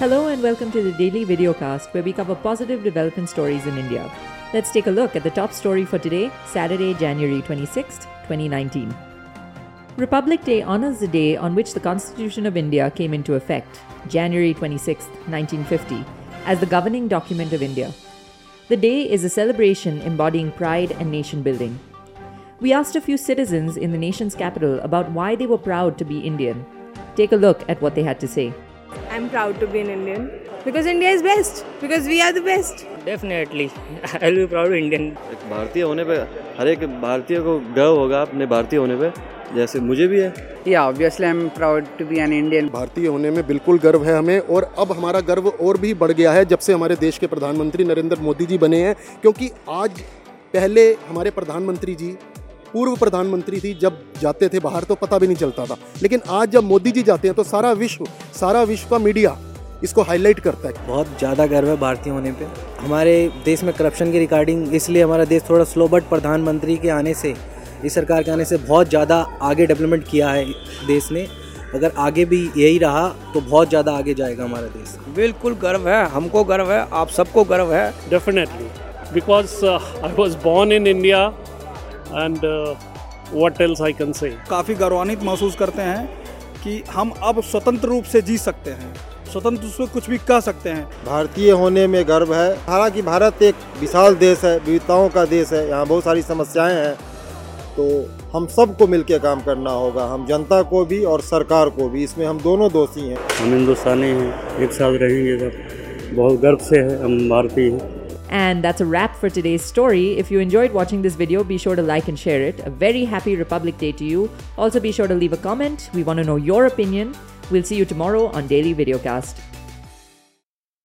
Hello and welcome to the daily videocast where we cover positive development stories in India. Let's take a look at the top story for today, Saturday, January 26th, 2019. Republic Day honors the day on which the Constitution of India came into effect, January 26, 1950, as the governing document of India. The day is a celebration embodying pride and nation building. We asked a few citizens in the nation's capital about why they were proud to be Indian. Take a look at what they had to say. I'm proud to be an Indian because India is best because we are the best. Definitely I will be proud Indian एक भारतीय होने पे हर एक भारतीय को गर्व होगा अपने भारतीय होने पे जैसे मुझे भी है Yeah, obviously I'm proud to be an Indian. भारतीय होने में बिल्कुल गर्व है हमें और अब हमारा गर्व और भी बढ़ गया है जब से हमारे देश के प्रधानमंत्री नरेंद्र मोदी जी बने हैं क्योंकि आज पहले हमारे प्रधानमंत्री जी पूर्व प्रधानमंत्री थी जब जाते थे बाहर तो पता भी नहीं चलता था। लेकिन आज जब मोदी जी जाते हैं तो सारा विश्व सारा विश्व का मीडिया इसको हाईलाइट करता है। बहुत ज़्यादा गर्व है भारतीय होने पे। हमारे देश में करप्शन की रिकॉर्डिंग इसलिए हमारा देश थोड़ा स्लो बट प्रधानमंत्री के आने से इस सरकार के आने से बहुत ज़्यादा आगे डेवलपमेंट किया है देश ने। अगर आगे भी यही रहा तो बहुत ज़्यादा आगे जाएगा हमारा देश। बिल्कुल गर्व है हमको गर्व है आप सबको गर्व है। Definitely because I was born in in Uh, what else I can say? काफ़ी गौरवान्वित महसूस करते हैं कि हम अब स्वतंत्र रूप से जी सकते हैं। स्वतंत्र रूप से कुछ भी कह सकते हैं। भारतीय होने में गर्व है। हालाँकि भारत एक विशाल देश है विविधताओं का देश है यहाँ बहुत सारी समस्याएँ हैं। तो हम सबको मिलकर काम करना होगा हम जनता को भी और सरकार को भी। इसमें हम दोनों दोषी हैं। हम हिंदुस्तानी हैं एक साथ रहेंगे सब बहुत गर्व से है हम भारतीय हैं। And that's a wrap for today's story. If you enjoyed watching this video, be sure to like and share it. A very happy Republic Day to you. Also, be sure to leave a comment. We want to know your opinion. We'll see you tomorrow on Daily Videocast.